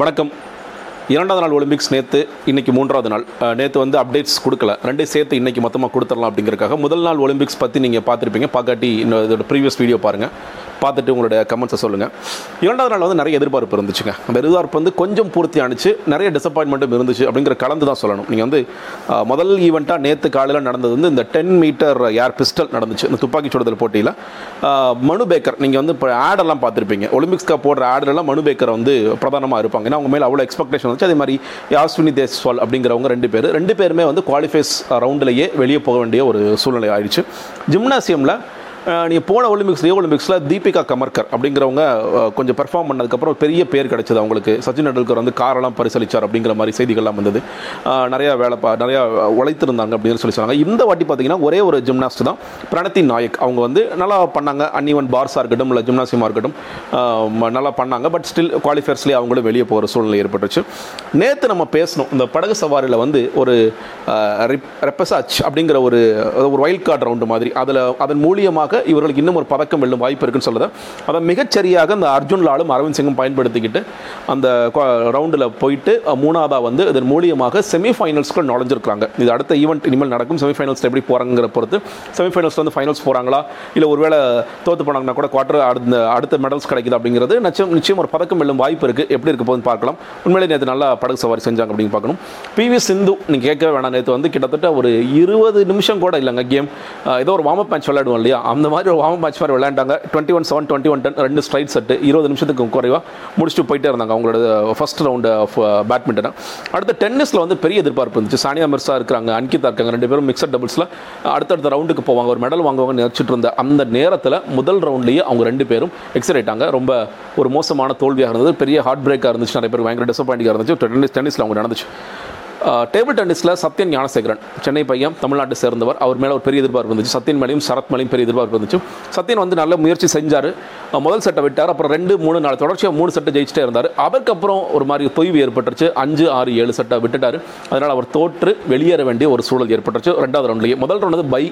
வணக்கம். இரண்டாவது நாள் ஒலிம்பிக்ஸ் நேற்று இன்றைக்கி மூன்றாவது நாள். நேற்று வந்து அப்டேட்ஸ் கொடுக்கல. ரெண்டே சேர்த்து இன்றைக்கி மொத்தமாக கொடுத்துடலாம் அப்படிங்கிறக்காக முதல் நாள் ஒலிம்பிக்ஸ் பற்றி நீங்கள் பார்த்துருப்பீங்க. பார்க்காட்டி இன்னும் இதோட ப்ரீவியஸ் வீடியோ பாருங்கள் பார்த்துட்டு உங்களுடைய கமெண்ட்ஸை சொல்லுங்கள் இரண்டாவது நாள் வந்து நிறைய எதிர்பார்ப்பு இருந்துச்சுங்க. அந்த எதிர்பார்ப்பு வந்து கொஞ்சம் பூர்த்தி ஆனிச்சு. நிறைய டிசப்பாயின்மெண்ட்டும் இருந்துச்சு அப்படிங்கிற கலந்து தான் சொல்லணும். நீங்கள் வந்து முதல் ஈவெண்ட்டாக நேற்று காலையில் நடந்தது வந்து இந்த டென் மீட்டர் ஏர் பிஸ்டல் நடந்துச்சு. இந்த துப்பாக்கி சுடுதல் போட்டியில். மனு பேக்கர் நீங்கள் வந்து இப்போ ஆடெல்லாம் பார்த்துருப்பீங்க. ஒலிம்பிக்ஸ்க்காக போடுற ஆடெல்லாம் மனு பேக்கர் வந்து பிரதானமாக இருப்பாங்க. ஏன்னா அவங்க மேலே அவ்வளோ எக்ஸ்பெக்டேஷன் வந்துச்சு. அதே மாதிரி யாஸ்வினி தேஸ்வால் அப்படிங்கிறவங்க ரெண்டு பேர். ரெண்டு பேருமே வந்து குவாலிஃபைஸ் ரவுண்டிலேயே வெளியே போக வேண்டிய ஒரு சூழ்நிலை ஆயிடுச்சு. ஜிம்னாசியமில் நீங்கள் போன ஒலிம்பிக்ஸ் ரியோ ஒலிம்பிக்ஸில் தீபிகா கமர்கர் அப்படிங்கிறவங்க கொஞ்சம் பெர்ஃபார்ம் பண்ணதுக்கப்புறம் பெரிய பேர் கிடைச்சது அவங்களுக்கு. சச்சின் டெண்டுல்கர் வந்து காரெல்லாம் பரிசளித்தார் அப்படிங்கிற மாதிரி செய்திகள்லாம் வந்தது. நிறையா வேலை பா நிறையா உழைத்திருந்தாங்க அப்படின்னு சொல்லி சொன்னாங்க. இந்த வாட்டி பார்த்தீங்கன்னா ஒரே ஒரு ஜிம்னாஸ்ட் தான் பிரணத்தி நாயக். அவங்க வந்து நல்லா பண்ணாங்க. அன்னிவன் பார்ஸாக இருக்கட்டும் இல்லை ஜிம்னாசியமாக இருக்கட்டும் நல்லா பண்ணாங்க. பட் ஸ்டில் குவாலிஃபயர்ஸ்லேயே அவங்களும் வெளியே போகிற சூழ்நிலை ஏற்பட்டுச்சு. நேற்று நம்ம பேசணும். இந்த படகு சவாரியில் வந்து ஒரு ரெப்பசாச் அப்படிங்கிற ஒரு ஒரு வைல்ட் கார்டு ரவுண்டு மாதிரி. அதில் அதன் மூலியமாக இவர்களுக்கு இன்னும் ஒரு பதக்கம் வெல்லும் வாய்ப்பு இருக்குன்னு சொல்லுது. அதை மிகச்சரியாக அந்த அர்ஜுன் லாலும் அரவிந்த் சிங்கும் பயன்படுத்திக்கிட்டு அந்த ரவுண்டில் போயிட்டு மூணாவதாக வந்து இதன் மூலியமாக செமிஃபைனல்ஸ்க்கு நுழைஞ்சிருக்காங்க இது அடுத்த ஈவெண்ட் இனிமேல் நடக்கும். செமிஃபைனல்ஸ் எப்படி போகிறாங்கிற பொறுத்து. செமிஃபைனல்ஸ் வந்து ஃபைனல்ஸ் போகிறாங்களா இல்லை ஒருவேளை தோற்று போனாங்கன்னா கூட குவார்டர் அடுத்த அடுத்த மெடல்ஸ் கிடைக்குது அப்படிங்கிறது நிச்சயம் நிச்சயம் ஒரு பதக்கம் வெல்லும் வாய்ப்பு இருக்குது எப்படி இருக்க போகுதுன்னு பார்க்கலாம். உண்மையிலே நேற்று நல்லா படகு சவாரி செஞ்சாங்க அப்படின்னு பார்க்கணும். பிவி சிந்து நீங்கள் கேட்கவே வேணாம். நேற்று வந்து கிட்டத்தட்ட ஒரு இருபது நிமிஷம் கூட இல்லைங்க கேம் ஏதோ ஒரு வார்ம் அப் மேட்ச் விளையாடுவோம் இல்லையா? அந்த மாதிரி ஒரு வார்ம் மேட்ச் மாதிரி விளையாண்டாங்க. Twenty one seven twenty one ten ரெண்டு ஸ்ட்ரைட் செட்டு இருபது நிமிஷத்துக்கு குறைவாக முடிச்சுட்டு போயிட்டே இருந்தாங்க அவங்களோட ஃபர்ஸ்ட் ரவுண்டு ஆஃப் பேட்மிண்டனை அடுத்த டென்னிஸில் வந்து பெரிய எதிர்பார்ப்பு இருந்துச்சு. சானியா மிர்சா இருக்கிறாங்க அன்கிதா இருக்காங்க ரெண்டு பேரும் மிக்சட் டபுள்ஸில் அடுத்தடுத்த ரவுண்டுக்கு போவாங்க. ஒரு மெடல் வாங்குவாங்க நினச்சிட்டு இருந்த அந்த நேரத்தில் முதல் ரவுண்ட்லேயே அவங்க ரெண்டு பேரும் எக்ஸைட் ஆயிட்டாங்க. ரொம்ப ஒரு மோசமான தோல்வியாக இருந்தது. பெரிய ஹார்ட் பிரேக்காக இருந்துச்சு. நிறைய பேர் பயங்கர டிசப்பாயிண்டிங்காக இருந்துச்சு. டென்னிஸ் டென்னிஸில் அவங்க நடந்துச்சு. டேபிள் டென்னிஸில் சத்யன் ஞானசேகரன் சென்னை பையன் தமிழ்நாட்டை சேர்ந்தவர். அவர் மேலே ஒரு பெரிய எதிர்பார்ப்பு இருந்துச்சு. சத்யன் மேலேயும் சரத் மேலேயும் பெரிய எதிர்பார்ப்பு இருந்துச்சு. சத்யன் வந்து நல்ல முயற்சி செஞ்சார். முதல் செட்டை விட்டார். அப்புறம் ரெண்டு மூணு நாலு தொடர்ச்சியாக மூணு செட்டை ஜெயிச்சிட்டே இருந்தார். அதுக்கப்புறம் ஒரு மாதிரி தொய்வு ஏற்பட்டுருச்சு. அஞ்சு ஆறு ஏழு செட்டை விட்டுட்டார். அதனால் அவர் தோற்று வெளியேற வேண்டிய ஒரு சூழல் ஏற்பட்டுருச்சு. ரெண்டாவது ரவுண்ட்லேயே முதல் ரவுண்டு வந்து பை.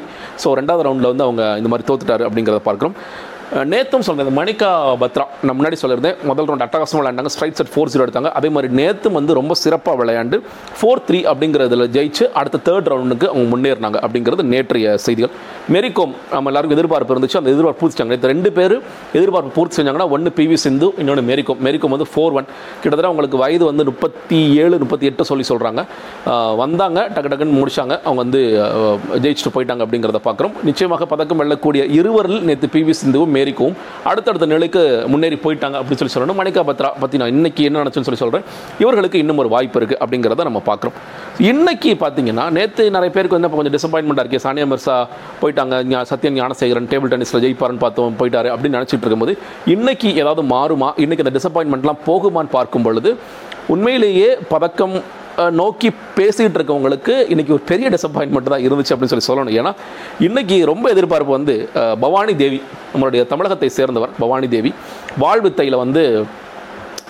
ஸோ ரெண்டாவது ரவுண்டில் வந்து அவங்க இந்த மாதிரி தோத்துட்டார் அப்படிங்கிறத பார்க்குறோம். நேற்றும் நேத்தும் சொல்றேன் மணிகா பத்ரா நான் முன்னாடி சொல்லியிருந்தேன் முதல் ரவுண்ட் அட்டகாசம் விளையாண்டாங்க ஸ்ட்ரைட் செட் ஃபோர் ஜீரோ எடுத்தாங்க. அதே மாதிரி நேத்தும் வந்து ரொம்ப சிறப்பாக விளையாண்டு ஃபோர் த்ரீ அப்படிங்கிறதுல ஜெயிச்சு அடுத்த தேர்ட் ரவுண்டுக்கு அவங்க முன்னேறினாங்க அப்படிங்கிறது நேற்றைய செய்திகள். மெரிகோம் நம்ம எல்லாருக்கும் எதிர்பார்ப்பு இருந்துச்சு அந்த எதிர்பார்ப்பு பூர்த்தி செஞ்சாங்க இந்த ரெண்டு பேர் எதிர்பார்ப்பு பூர்த்தி செஞ்சாங்கன்னா ஒன்று பிவி சிந்து இன்னொன்று மெரிகோம். மெரிகோம் வந்து ஃபோர் ஒன் கிட்டத்தட்ட அவங்களுக்கு வயது வந்து முப்பத்தி ஏழு முப்பத்தி எட்டு சொல்லி சொல்கிறாங்க வந்தாங்க டக்கு டக்குன்னு முடிச்சாங்க. அவங்க வந்து ஜெயிச்சுட்டு போயிட்டாங்க அப்படிங்கிறத பார்க்குறோம் நிச்சயமாக பதக்கம் வெல்லக்கூடிய இருவரில் நேற்று பிவி சிந்துவும் மேரிக்கும் அடுத்தடுத்த நிலைக்கு முன்னேறி போயிட்டாங்க அப்படின்னு சொல்லி சொல்லணும். மணிகா பத்ரா பற்றி நான் இன்றைக்கி என்ன நினச்சுன்னு சொல்லி சொல்கிறேன் இவர்களுக்கு இன்னும் ஒரு வாய்ப்பு இருக்குது அப்படிங்கிறத நம்ம பார்க்குறோம். இன்றைக்கி பார்த்தீங்கன்னா நேற்று நிறைய பேருக்கு வந்து கொஞ்சம் டிசப்பாயின்மெண்ட்டாக இருக்கே. சானியா மிர்சா போயிட்டாங்க. சத்யன் ஞானசேகரன் டேபிள் டென்னிஸில் ஜெயிப்பாருன்னு பார்த்தோம் போயிட்டாரு அப்படின்னு நினச்சிட்டு இருக்கும்போது இன்றைக்கி ஏதாவது மாறுமா? இன்னைக்கு அந்த டிசப்பாயின்மெண்ட்லாம் போகுமான்னு பார்க்கும் பொழுது உண்மையிலேயே பதக்கம் நோக்கி பேசிகிட்டு இருக்கவங்களுக்கு இன்றைக்கி ஒரு பெரிய டிசப்பாயின்மெண்ட் தான் இருந்துச்சு அப்படின்னு சொல்லி சொல்லணும். ஏன்னா இன்றைக்கி ரொம்ப எதிர்பார்ப்பு வந்து பவானி தேவி நம்மளுடைய தமிழகத்தை சேர்ந்தவர் பவானி தேவி வாழ்வித்தையில் வந்து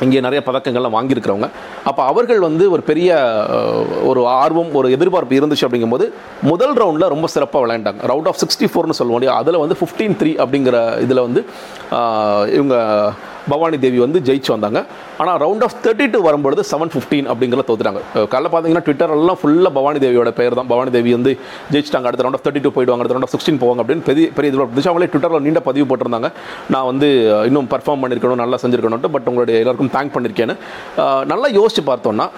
இங்கே நிறைய பதக்கங்கள்லாம் வாங்கியிருக்கிறவங்க. அப்போ அவர்கள் வந்து ஒரு பெரிய ஒரு ஆர்வம் ஒரு எதிர்பார்ப்பு இருந்துச்சு அப்படிங்கும்போது முதல் ரவுண்டில் ரொம்ப சிறப்பாக விளையாண்டாங்க. ரவுண்ட் ஆஃப் சிக்ஸ்டி ஃபோர்னு சொல்லுவோம் இல்லையா? அதில் வந்து ஃபிஃப்டீன் த்ரீ அப்படிங்கிற இதில் வந்து இவங்க பவானி தேவி வந்து ஜெயிச்சு வந்தாங்க. ஆனால் ரவுண்ட் ஆஃப் தேர்ட்டி டூ வரும்பொழுது செவன் ஃபிஃப்டீன் அப்படிங்கிறத தோத்துட்டாங்க. அஹ் காலைல பார்த்தீங்கன்னா ட்விட்டரெல்லாம் ஃபுல்லாக பவானி தேவியோட பேர் தான் பவானி தேவி வந்து ஜெயிச்சிட்டாங்க. அடுத்த ரவுண்ட் ஆஃப் தேர்ட்டி டூ போயிடுவாங்க. அடுத்த ரவுண்ட் ஆஃப் சிக்ஸ்டீன் போவாங்க அப்படின்னு பெரிய பெரிய இதில் இருந்துச்சு அவங்களே ட்விட்டரில் நீண்ட பதிவு போட்டிருந்தாங்க. நான் வந்து இன்னும் பர்ஃபார்ம் பண்ணியிருக்கணும் நல்லா செஞ்சிருக்கணும்ட்டு பட் உங்களுடைய எல்லாருக்கும் தேங்க் பண்ணியிருக்கேன்னு நல்லா யோசிச்சு பார்த்தோன்னா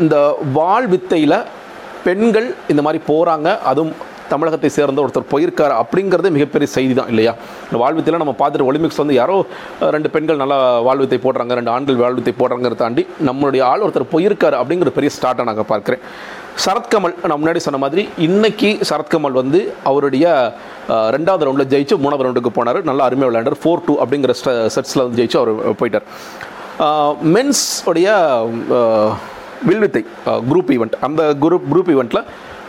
இந்த வாள் வித்தையில் பெண்கள் இந்த மாதிரி போகிறாங்க அதுவும் தமிழகத்தை சேர்ந்த ஒருத்தர் போயிருக்கார் அப்படிங்கிறது மிகப்பெரிய செய்தி தான் இல்லையா? இந்த வாழ்வித்தையில் நம்ம பார்த்துட்டு ஒலிம்பிக்ஸ் வந்து யாரோ ரெண்டு பெண்கள் நல்லா வாழ்வித்தை போடுறாங்க ரெண்டு ஆண்கள் வாழ்வித்தை போடுறாங்கிறத தாண்டி நம்மளுடைய ஆள் ஒருத்தர் போயிருக்காரு அப்படிங்கிற பெரிய ஸ்டார்ட்டாக நாங்கள் பார்க்குறேன். சரத்கமல் நான் முன்னாடி சொன்ன மாதிரி இன்னைக்கு சரத்கமல் வந்து அவருடைய ரெண்டாவது ரவுண்டில் ஜெயிச்சு மூணாவது ரவுண்டுக்கு போனார். நல்லா அருமையாக விளையாண்டார். ஃபோர் டூ அப்படிங்கிற செட்ஸில் வந்து ஜெயிச்சு அவர் போயிட்டார். மென்ஸ் உடைய வில்வித்தை குரூப் ஈவெண்ட் அந்த குரூப் குரூப் ஈவெண்ட்டில்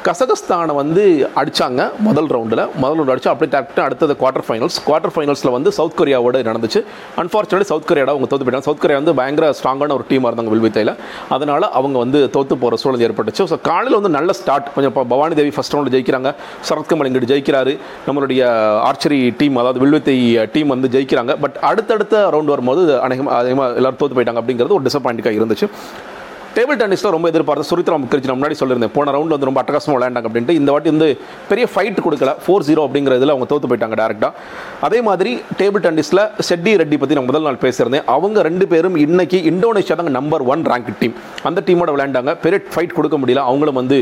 கசகஸ்தானை வந்து அடிச்சாங்க முதல் ரவுண்டில் முதல் ரவுண்டு அடிச்சு அப்படியே டேரக்டாக அடுத்தது குவார்டர் ஃபைனல்ஸ் குவார்டர் ஃபைனல்ஸில் வந்து சவுத் கொரியாவோட நடந்துச்சு. அன்ஃபார்ச்சுனேட்லி சவுத் கொரியாவோட அவங்க தோத்து போயிட்டாங்க. சவுத் கொரியா வந்து பயங்கர ஸ்ட்ராங்கான ஒரு டீமாக இருந்தாங்க வில்வித்தையில் அதனால் அவங்க வந்து தோத்து போகிற சூழல் ஏற்பட்டுச்சு. ஸோ காலையில் வந்து நல்ல ஸ்டார்ட் கொஞ்சம் இப்போ பவானி தேவி ஃபஸ்ட் ரவுண்டில் ஜெயிக்கிறாங்க. சரத்கமல் இங்கிட்டு ஜெயிக்கிறாரு. நம்மளுடைய ஆர்ச்சரி டீம் அதாவது வில்வித்தை டீம் வந்து ஜெயிக்கிறாங்க. பட் அடுத்தடுத்த ரவுண்ட் வரும்போது அநேகமாக அதிகமாக எல்லாரும் தோத்து போயிட்டாங்க அப்படிங்கிறது ஒரு டிசப்பாயிண்டிங்காக இருந்துச்சு. டேபிள் டென்னிஸில் ரொம்ப எதிர்பார்த்து சுரித்ரா முகர்ஜி நான் முன்னாடி சொல்லியிருந்தேன். போன ரவுண்ட் வந்து ரொம்ப அட்டகாசமாக விளையாண்டாங்க அப்படின்ட்டு. இந்த வாட்டி வந்து பெரிய ஃபைட் கொடுக்கல. ஃபோர் ஜீரோ அப்படிங்கிற இதில் அவங்க தோற்று போயிட்டாங்க டேரெக்டாக அதே மாதிரி டேபிள் டென்னிஸில் செட்டி ரெட்டி பற்றி நான் முதல் நாள் பேசியிருந்தேன். அவங்க ரெண்டு பேரும் இன்னைக்கு இந்தோனேஷியா தாங்க நம்பர் ஒன் ரேங்க் டீம் அந்த டீமோட விளையாண்டாங்க. பெரிய ஃபைட் கொடுக்க முடியல. அவங்களும் வந்து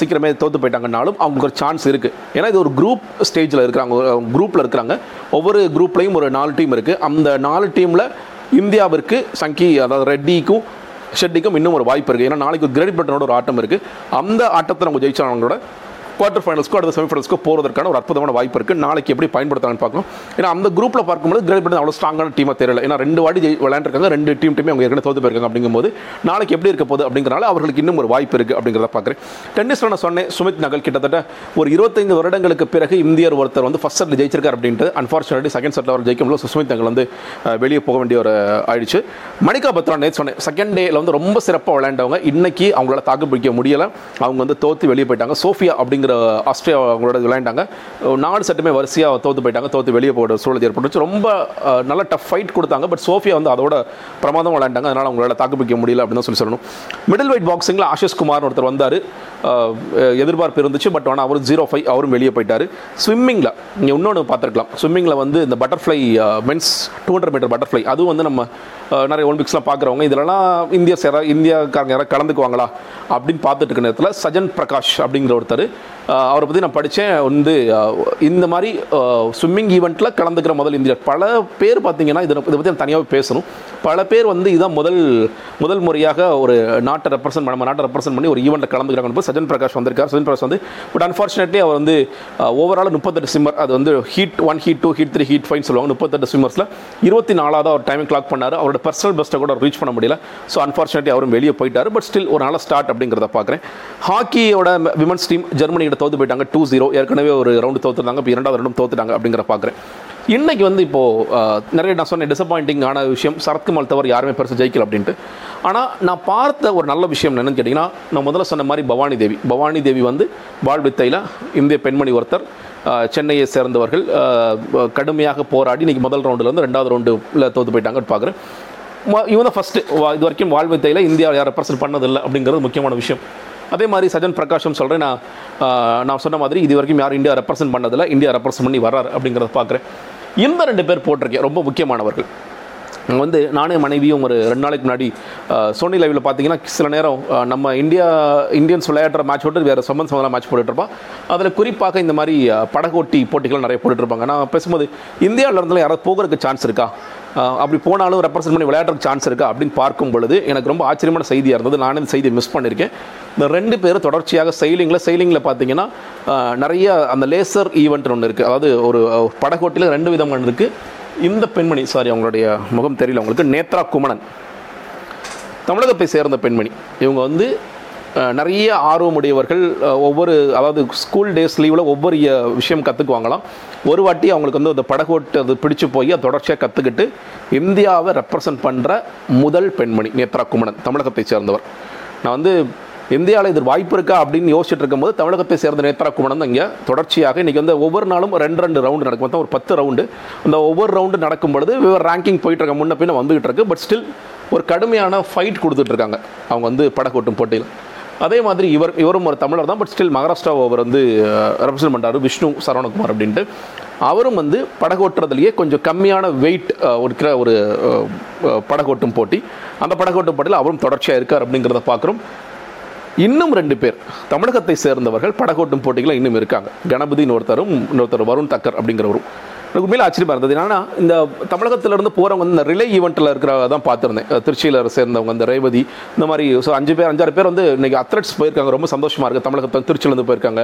சீக்கிரமே தோற்று போயிட்டாங்கனாலும் அவங்களுக்கு ஒரு சான்ஸ் இருக்குது ஏன்னா இது ஒரு குரூப் ஸ்டேஜில் இருக்கிறாங்க. குரூப்பில் இருக்கிறாங்க. ஒவ்வொரு குரூப்லேயும் ஒரு நாலு டீம் இருக்குது அந்த நாலு டீமில் இந்தியாவிற்கு சங்கி அதாவது ரெட்டிக்கும் ஷெட்டிக்கும் இன்னும் ஒரு வாய்ப்பு இருக்குது ஏன்னா நாளைக்கு கிரேட் பட்டனோட ஒரு ஆட்டம் இருக்குது அந்த ஆட்டத்தை நம்ம ஜெயிச்சாங்களோட குவார்டர் ஃபைனல்ஸ்க்கோ அடுத்த செமிஃபைனல்ஸ்க்கோ போகிறதுக்கான ஒரு அற்புதமான வாய்ப்பு இருக்குது நாளைக்கு எப்படி பயன்படுத்தலாம்னு பார்க்கணும் ஏன்னா அந்த குரூப்பில் பார்க்கும்போது கிரேட் பிரிட்டன் அவ்வளோ ஸ்ட்ராங்கான டீமாக தெரியல. ஏன்னா ரெண்டு வாட்டி விளையாண்டுருக்காங்க. ரெண்டு டீம் டீமே அவங்க ஏற்கனவே தோத்து போயிருக்காங்க அப்படிங்கும்போது நாளைக்கு எப்படி இருக்க போகுது அப்படிங்கிறனால அவர்களுக்கு இன்னும் ஒரு வாய்ப்பு இருக்குது அப்படிங்கிறத பார்க்குறேன். டென்னிஸில் நான் சொன்னேன் சுமித் நகல் கிட்டத்தட்ட ஒரு இருபத்தைந்து வருடங்களுக்கு பிறகு இந்தியர் ஒருத்தர் வந்து ஃபர்ஸ்ட் செட்டில் ஜெயிச்சிருக்கார் அப்படின்ட்டு அன்ஃபார்ச்சுனேட்லி செகண்ட் செட்டில் அவர் ஜெயிக்கும் போது சுமித் நகல் வந்து வெளியே போக வேண்டிய ஒரு ஆயிடுச்சு. மணிகா பத்ரா நேற்று சொன்னேன் செகண்ட் டேல வந்து ரொம்ப சிறப்பாக விளையாண்டவங்க. இன்னைக்கு அவங்களால தாக்கு பிடிக்க முடியல. அவங்க வந்து தோத்து வெளியே போயிட்டாங்க. சோஃபியா அப்படிங்கிற ஆஸ்திரியா அவங்களோட விளையாண்டாங்க. நாலு செட்டுமே வரிசையாக தோத்து போயிட்டாங்க. தோத்து வெளியே போகிற சூழல் ஏற்பட்டுச்சு. ரொம்ப நல்ல டஃப் ஃபைட் கொடுத்தாங்க. பட் சோஃபியா வந்து அதோட பிரமாதம் விளையாண்டாங்க. அதனால் அவங்களால தாக்குப்பிக்க முடியல அப்படின்னு சொல்லி சொல்லணும். மிடில் வெயிட் பாக்ஸிங்கில் ஆஷிஷ் குமார்னு ஒருத்தர் வந்தார். எதிர்பார்ப்பு இருந்துச்சு. பட் ஆனால் அவர் ஜீரோ ஃபைவ் அவரும் வெளியே போயிட்டார். ஸ்விம்மிங்கில் நீங்கள் இன்னொன்று பார்த்துருக்கலாம். ஸ்விம்மிங்கில் வந்து இந்த butterfly men's two hundred metre butterfly அதுவும் வந்து நம்ம நிறைய ஒலிம்பிக்ஸ்லாம் பார்க்குறவங்க இதிலலாம் இந்தியா சேர இந்தியாக்காரங்க யாராவது கலந்துக்குவாங்களா அப்படின்னு பார்த்துட்டு இருக்க நேரத்தில் சஜன் பிரகாஷ் அப்படிங்கிற ஒருத்தர் அவரை பற்றி நான் படித்தேன் வந்து இந்த மாதிரி ஸ்விம்மிங் ஈவெண்ட்டில் கலந்துக்கிற முதல் இந்தியர். பல பேர் பார்த்தீங்கன்னா இதை இதை பற்றி நான் தனியாகவே பேசணும். பல பேர் வந்து இதுதான் முதல் முதல் முறையாக ஒரு நாட்டை ரெப்ரசென்ட் நம்ம நாட்டை ரெப்ரசென்ட் பண்ணி ஒரு ஈவெண்ட்டில் கலந்துக்கிறாங்க. போது சஜன் பிரகாஷ் வந்திருக்கார். சஜன் பிரகாஷ் வந்து பட் அன்ஃபார்ச்சுனேட்லி அவர் வந்து ஓவரால் முப்பத்தெட்டு ஸ்விம்மர் அது வந்து heat one heat two heat three heat five சொல்லுவாங்க. முப்பத்தெட்டு ஸ்விம்மர்ஸில் இருபத்தி நாலாவது அவர் டைமிங் கிளாக் பண்ணார். அவரோட பர்சனல் பெஸ்ட்டை கூட ரீச் பண்ண முடியல. ஸோ அன்ஃபார்ச்சுனேட்லி அவரும் வெளியே போயிட்டார். பட் ஸ்டில் ஒரு நாள் ஸ்டார்ட் அப்படிங்கிறத பார்க்குறேன் ஹாக்கியோட விமன்ஸ் டீம் ஜெர்மனியோட கிட்ட தோத்து போயிட்டாங்க. டூ ஜீரோ ஏற்கனவே ஒரு ரவுண்டு தோத்துட்டாங்க. இப்போ இரண்டாவது ரவுண்டும் தோத்துட்டாங்க அப்படிங்கிற பார்க்குறேன் இன்னைக்கு வந்து இப்போது நிறைய நான் சொன்ன டிசப்பாயிண்டிங் ஆன விஷயம். சரத்குமார் தவிர யாருமே பெருசு ஜெயிக்கல அப்படின்ட்டு. ஆனால் நான் பார்த்த ஒரு நல்ல விஷயம் என்னென்னு கேட்டிங்கன்னா நான் முதல்ல சொன்ன மாதிரி பவானி தேவி. பவானி தேவி வந்து வாழ்வித்தையில் இந்திய பெண்மணி ஒருத்தர் சென்னையை சேர்ந்தவர்கள் கடுமையாக போராடி இன்னைக்கு முதல் ரவுண்டில் இருந்து ரெண்டாவது ரவுண்டில் தோத்து போயிட்டாங்கன்னு பார்க்குறேன் ம- இவன் தான் ஃபஸ்ட்டு இது வரைக்கும் வாழ்வித்தையில் இந்தியா யார் ரெப்ரசன்ட் பண்ணதில்லை அப்படிங்கிறது முக்கியமான விஷயம். அதே மாதிரி சஜன் பிரகாஷும் சொல்கிறேன் நான் நான் சொன்ன மாதிரி இது வரைக்கும் யாரும் இந்தியா ரெப்ரசென்ட் பண்ணதில்லை இந்தியா ரெப்ரசென்ட் பண்ணி வர்றாரு அப்படிங்கிறத பார்க்குறேன். இந்த ரெண்டு பேர் போட்டிருக்கேன் ரொம்ப முக்கியமானவர்கள். வந்து நானே மனைவியும் ஒரு ரெண்டு நாளைக்கு முன்னாடி சோனி லைவில் பார்த்தீங்கன்னா சில நேரம் நம்ம இந்தியா இந்தியன்ஸ் விளையாடுற மேட்ச் போட்டு வேறு சம்பந்த சம்பந்தம் மேட்ச் போட்டுட்ருப்போம் அதில் குறிப்பாக இந்த மாதிரி படகோட்டி போட்டிகள் நிறைய போட்டுட்ருப்பாங்க நான் பேசும்போது இந்தியாவில் இருந்தாலும் யாராவது போகிறதுக்கு சான்ஸ் இருக்கா? அப்படி போனாலும் ரெப்ரசென்ட் பண்ணி விளையாடுறதுக்கு சான்ஸ் இருக்கா அப்படின்னு பார்க்கும் பொழுது எனக்கு ரொம்ப ஆச்சரியமான செய்தியாக இருந்தது. நானே இந்த செய்தியை மிஸ் பண்ணியிருக்கேன் இந்த ரெண்டு பேரும் தொடர்ச்சியாக சைலிங்கில் சைலிங்கில் பார்த்தீங்கன்னா நிறைய அந்த லேசர் ஈவெண்ட் ஒன்று இருக்குது அதாவது ஒரு படகோட்டியில் ரெண்டு விதமான இருக்குது இந்த பெண்மணி சாரி அவங்களுடைய முகம் தெரியல உங்களுக்கு. நேத்ரா குமணன். தமிழகத்தை சேர்ந்த பெண்மணி. இவங்க வந்து நிறைய ஆர்வமுடையவர்கள் ஒவ்வொரு அதாவது ஸ்கூல் டேஸ் லீவில் ஒவ்வொரு விஷயம் கற்றுக்குவாங்களாம் ஒரு வாட்டி அவங்களுக்கு வந்து அந்த படகோட்டு அது பிடிச்சு போய் அதை தொடர்ச்சியாக கற்றுக்கிட்டு இந்தியாவை ரெப்ரசன்ட் பண்ணுற முதல் பெண்மணி நேத்ரா குமணன் தமிழகத்தை சேர்ந்தவர். நான் வந்து இந்தியாவில் இது வாய்ப்பு இருக்கா அப்படின்னு யோசிச்சுட்டு இருக்கும்போது தமிழகத்தை சேர்ந்த நேத்ரா குமணன் தான் இங்கே தொடர்ச்சியாக இன்றைக்கி வந்து ஒவ்வொரு நாளும் ரெண்டு ரெண்டு ரவுண்டு நடக்கும். மொத்தம் ஒரு பத்து ரவுண்டு அந்த ஒவ்வொரு ரவுண்டு நடக்கும் பொழுது இவர் ரேங்கிங் போயிட்டு இருக்க முன்ன பின்ன வந்துகிட்டு இருக்கு. பட் ஸ்டில் ஒரு கடுமையான ஃபைட் கொடுத்துட்ருக்காங்க அவங்க வந்து படகோட்டும் போட்டியில். அதே மாதிரி இவர் இவரும் ஒரு தமிழர் தான் பட் ஸ்டில் மகாராஷ்டிராவை அவர் வந்து ரெப்ரசன்ட் பண்ணுறாரு விஷ்ணு சரவணகுமார் அப்படின்ட்டு. அவரும் வந்து படகோட்டுறதுலேயே கொஞ்சம் கம்மியான வெயிட் இருக்கிற ஒரு படகோட்டும் போட்டி. அந்த படகோட்டும் போட்டியில் அவரும் தொடர்ச்சியாக இருக்கார் அப்படிங்கிறத பார்க்குறோம். இன்னும் ரெண்டு பேர் தமிழகத்தை சேர்ந்தவர்கள் படகோட்டும் போட்டிகளில் இன்னும் இருக்காங்க. கணபதினு ஒருத்தரும் இன்னொருத்தர் வருண் தக்கர் அப்படிங்கிறவரும். எனக்கு உண்மையில ஆச்சரியமாக இருந்தது. என்னன்னா இந்த தமிழகத்திலேருந்து போகிறவங்க வந்து இந்த ரிலே ஈவெண்ட்டில் இருக்கிறவங்க தான் பார்த்துருந்தேன். திருச்சியில் சேர்ந்தவங்க அந்த ரேவதி இந்த மாதிரி ஸோ அஞ்சு பேர் அஞ்சாறு பேர் வந்து இன்றைக்கி அத்லட்ஸ் போயிருக்காங்க. ரொம்ப சந்தோஷமாக இருக்குது தமிழகத்தில் திருச்சியிலேருந்து போயிருக்காங்க.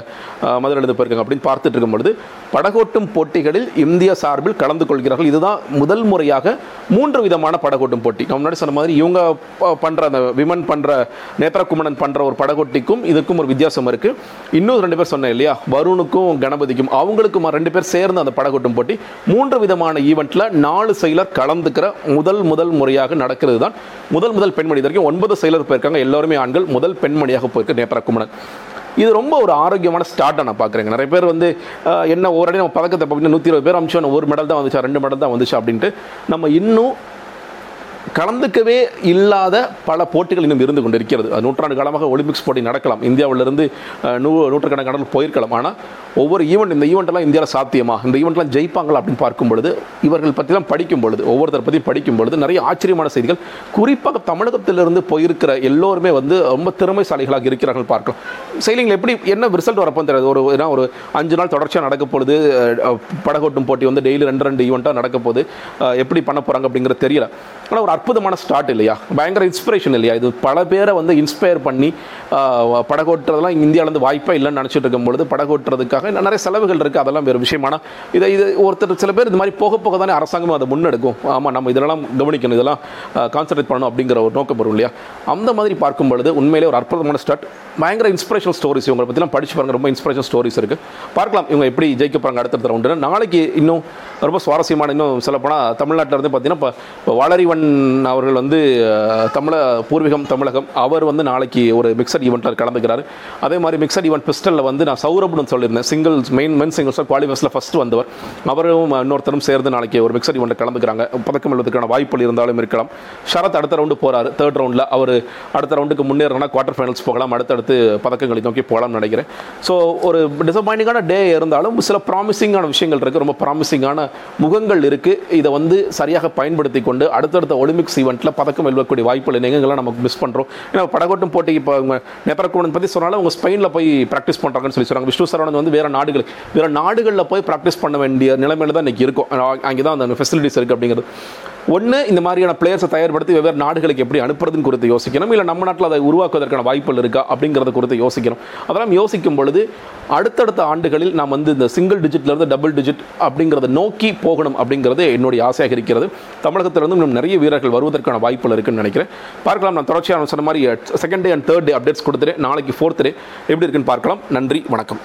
மதுரையிலேருந்து போயிருக்காங்க அப்படின்னு பார்த்துட்டு இருக்கும்பொழுது படகோட்டும் போட்டிகளில் இந்திய சார்பில் கலந்து கொள்கிறார்கள். இதுதான் முதல் முறையாக மூன்று விதமான படகோட்டும் போட்டி. நான் முன்னாடி சொன்ன மாதிரி இவங்க பண்ணுற அந்த விமன் பண்ணுற நேத்ரகுமணன் பண்ணுற ஒரு படகோட்டிக்கும் இதுக்கும் ஒரு வித்தியாசம் இருக்குது இன்னும் ரெண்டு பேர் சொன்னேன் இல்லையா? வருணுக்கும் கணபதிக்கும் அவங்களுக்கும் ரெண்டு பேர் சேர்ந்து அந்த படகோட்டும் போட்டி. மூன்று விதமான ஈவெண்ட்ல நாலு செயலர் கலந்துக்கிற முதல் முதல் முறையாக நடக்கிறது தான் முதல் முதல் பெண்மணி வரைக்கும் ஒன்பது செயலர் போயிருக்காங்க. எல்லாருமே ஆண்கள். முதல் பெண்மணியாக போயிருக்கு நேத்ரகுமணன் இது ரொம்ப ஒரு ஆரோக்கியமான ஸ்டார்ட்டை நான் பார்க்குறேங்க. நிறைய பேர் வந்து என்ன ஒரு அடி நம்ம பதக்கத்தை பார்த்தீங்கன்னா நூற்றி இருபது பேர் அமிச்சோம் ஒரு மெடல் தான் வந்துச்சா? ரெண்டு மெடல் தான் வந்துச்சு? அப்படின்ட்டு நம்ம இன்னும் கலந்துக்கவே இல்லாத பல போட்டிகள் இன்னும் இருந்து கொண்டிருக்கிறது. அது நூற்றாண்டு காலமாக ஒலிம்பிக்ஸ் போட்டி நடக்கலாம். இந்தியாவிலிருந்து நூ நூற்றுக்கணக்கான போயிருக்கலாம். ஆனால் ஒவ்வொரு ஈவெண்ட் இந்த ஈவெண்ட்லாம் இந்தியாவில் சாத்தியமா? இந்த ஈவெண்ட்லாம் ஜெயிப்பாங்களா அப்படின்னு பார்க்கும் பொழுது இவர்கள் பற்றிலாம் படிக்கும் பொழுது ஒவ்வொருத்தர் பற்றி படிக்கும் பொழுது நிறைய ஆச்சரியமான செய்திகள். குறிப்பாக தமிழகத்திலிருந்து போயிருக்கிற எல்லோருமே வந்து ரொம்ப திறமைசாலிகளாக இருக்கிறார்கள் பார்க்கலாம். செயலிங்கள் எப்படி என்ன ரிசல்ட் வரப்போ தெரியாது. ஒரு ஏன்னா ஒரு அஞ்சு நாள் தொடர்ச்சியாக நடக்க போகுது. படகோட்டும் போட்டி வந்து டெய்லி ரெண்டு ரெண்டு ஈவெண்ட்டாக நடக்க போகுது. எப்படி பண்ண போகிறாங்க அப்படிங்கிறது தெரியல. ஆனால் ஒரு அற்புதமான ஸ்டார்ட் இல்லையா? பயங்கர இன்ஸ்பிரேஷன் இல்லையா? இது பல பேரை வந்து இன்ஸ்பயர் பண்ணி ஆஹ், படகோட்டுறதெல்லாம் இந்தியாவிலேருந்து வாய்ப்பே இல்லைன்னு நினச்சிட்டு இருக்கும் பொழுது படகோட்டுறதுக்காக நிறைய செலவுகள் இருக்குது அதெல்லாம் வேறு விஷயமான இதை இது ஒருத்தர் சில பேர் இது மாதிரி போக போக தானே அரசாங்கம் அதை முன்னெடுக்கும். ஆமாம் நம்ம இதெல்லாம் கவனிக்கணும். இதெல்லாம் கான்சன்ட்ரேட் பண்ணணும் அப்படிங்கிற ஒரு நோக்கம் வரும் இல்லையா? அந்த மாதிரி பார்க்கும் பொழுது உண்மையிலே ஒரு அற்புதமான ஸ்டார்ட் பயங்கர இன்ஸ்பிரேஷனல் ஸ்டோரிஸ் இவங்களை பற்றிலாம் படிச்சு பாருங்க. ரொம்ப இன்ஸ்பிரேஷன் ஸ்டோரிஸ் இருக்குது பார்க்கலாம் இவங்க எப்படி ஜெயிக்க போகிறாங்க அடுத்த ரவுண்டு நாளைக்கு இன்னும் ரொம்ப சுவாரஸ்யமான இன்னும் சொல்லப்போனால் தமிழ்நாட்டில் இருந்து பார்த்தீங்கன்னா இப்போ வளரிவன் அவர்கள் வந்து தமிழ பூர்வீகம் தமிழகம் அவர் வந்து நாளைக்கு ஒரு மிக்சர் ஈவெண்ட்டில் கலந்துக்கிறார். அதே மாதிரி மிக்சர் ஈவெண்ட் பிஸ்டலில் வந்து நான் சௌரப்னு சொல்லியிருந்தேன். சிங்கிள்ஸ் மெயின் மென் சிங்கிள்ஸில் குவாலிஃபர்ஸில் ஃபஸ்ட் வந்தவர். அவரும் இன்னொருத்தரும் சேர்ந்து நாளைக்கு ஒரு மிக்சர் ஈவெண்ட்டில் கலந்துக்கிறாங்க. பதக்கம் எழுதுக்கான வாய்ப்புகள் இருந்தாலும் இருக்கலாம். ஷரத் அடுத்த ரவுண்டு போகிறார் தேர்ட் ரவுண்டில் அவர் அடுத்த ரவுண்டுக்கு முன்னேறனா குவார்டர் ஃபைனல்ஸ் போகலாம். அடுத்தடுத்து பதக்கங்களை நோக்கி போகலாம்னு நினைக்கிறேன். ஸோ ஒரு டிசப்பாயிண்டிங்கான டே இருந்தாலும் சில ப்ராமிசிங்கான விஷயங்கள் இருக்குது ரொம்ப ப்ராமிசிங்கான முகங்கள் இருக்குது இதை வந்து சரியாக பயன்படுத்தி கொண்டு அடுத்தடுத்த ஒலிம்பிக்ஸ் ஈவெண்ட்டில் பதக்கம் வெல்வக்கூடிய வாய்ப்புகள் எங்கெங்கெல்லாம் நமக்கு மிஸ் பண்ணுறோம் ஏன்னா படகோட்டும் போட்டி இப்போ அவங்க நேத்திரக்கோணன் பற்றி சொன்னாலும் அவங்க ஸ்பெயினில் போய் ப்ராக்டிஸ் பண்ணுறாங்கன்னு சொல்லி சொல்கிறாங்க விஷ்ணு சரவணன் வந்து வேறு நாடுகள் வேறு நாடுகளில் போய் ப்ராக்டிஸ் பண்ண வேண்டிய நிலைமையில தான் இன்றைக்கி இருக்கும். அங்கே தான் அந்த ஃபெசிலிட்டிஸ் இருக்குது அப்படிங்கிறது. ஒன்று இந்த மாதிரியான பிளேயர்ஸை தயார்படுத்தி வெவ்வேறு நாடுகளுக்கு எப்படி அனுப்புறதுன்னு குறித்து யோசிக்கணும். இல்லை நம்ம நாட்டில் அதை உருவாக்குவதற்கான வாய்ப்புகள் இருக்கா அப்படிங்கிறத குறித்து யோசிக்கணும். அதெல்லாம் யோசிக்கும் பொழுது அடுத்தடுத்த ஆண்டுகளில் நாம் வந்து இந்த சிங்கிள் டிஜிட்லேருந்து டபுள் டிஜிட் அப்படிங்கிறத நோக்கி போகணும் அப்படிங்கிறது என்னுடைய ஆசையாக இருக்கிறது. தமிழகத்திலிருந்து இன்னும் நிறைய வீரர்கள் வருவதற்கான வாய்ப்புகள் இருக்குன்னு நினைக்கிறேன். பார்க்கலாம் நான் தொடர்ச்சியாக சொன்ன மாதிரி second day and third day updates கொடுத்துட்டு நாளைக்கு ஃபோர்த் டே எப்படி இருக்குன்னு பார்க்கலாம். நன்றி வணக்கம்.